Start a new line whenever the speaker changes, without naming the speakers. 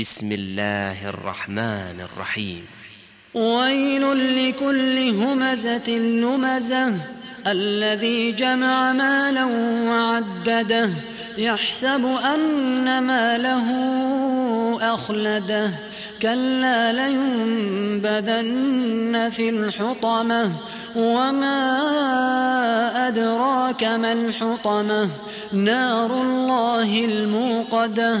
بسم الله الرحمن الرحيم.
ويل لكل همزة لمزة الذي جمع مالا وعدده يحسب أن ماله أخلده. كلا لينبذن في الحطمة وما أدراك ما الحطمة. نار الله الموقدة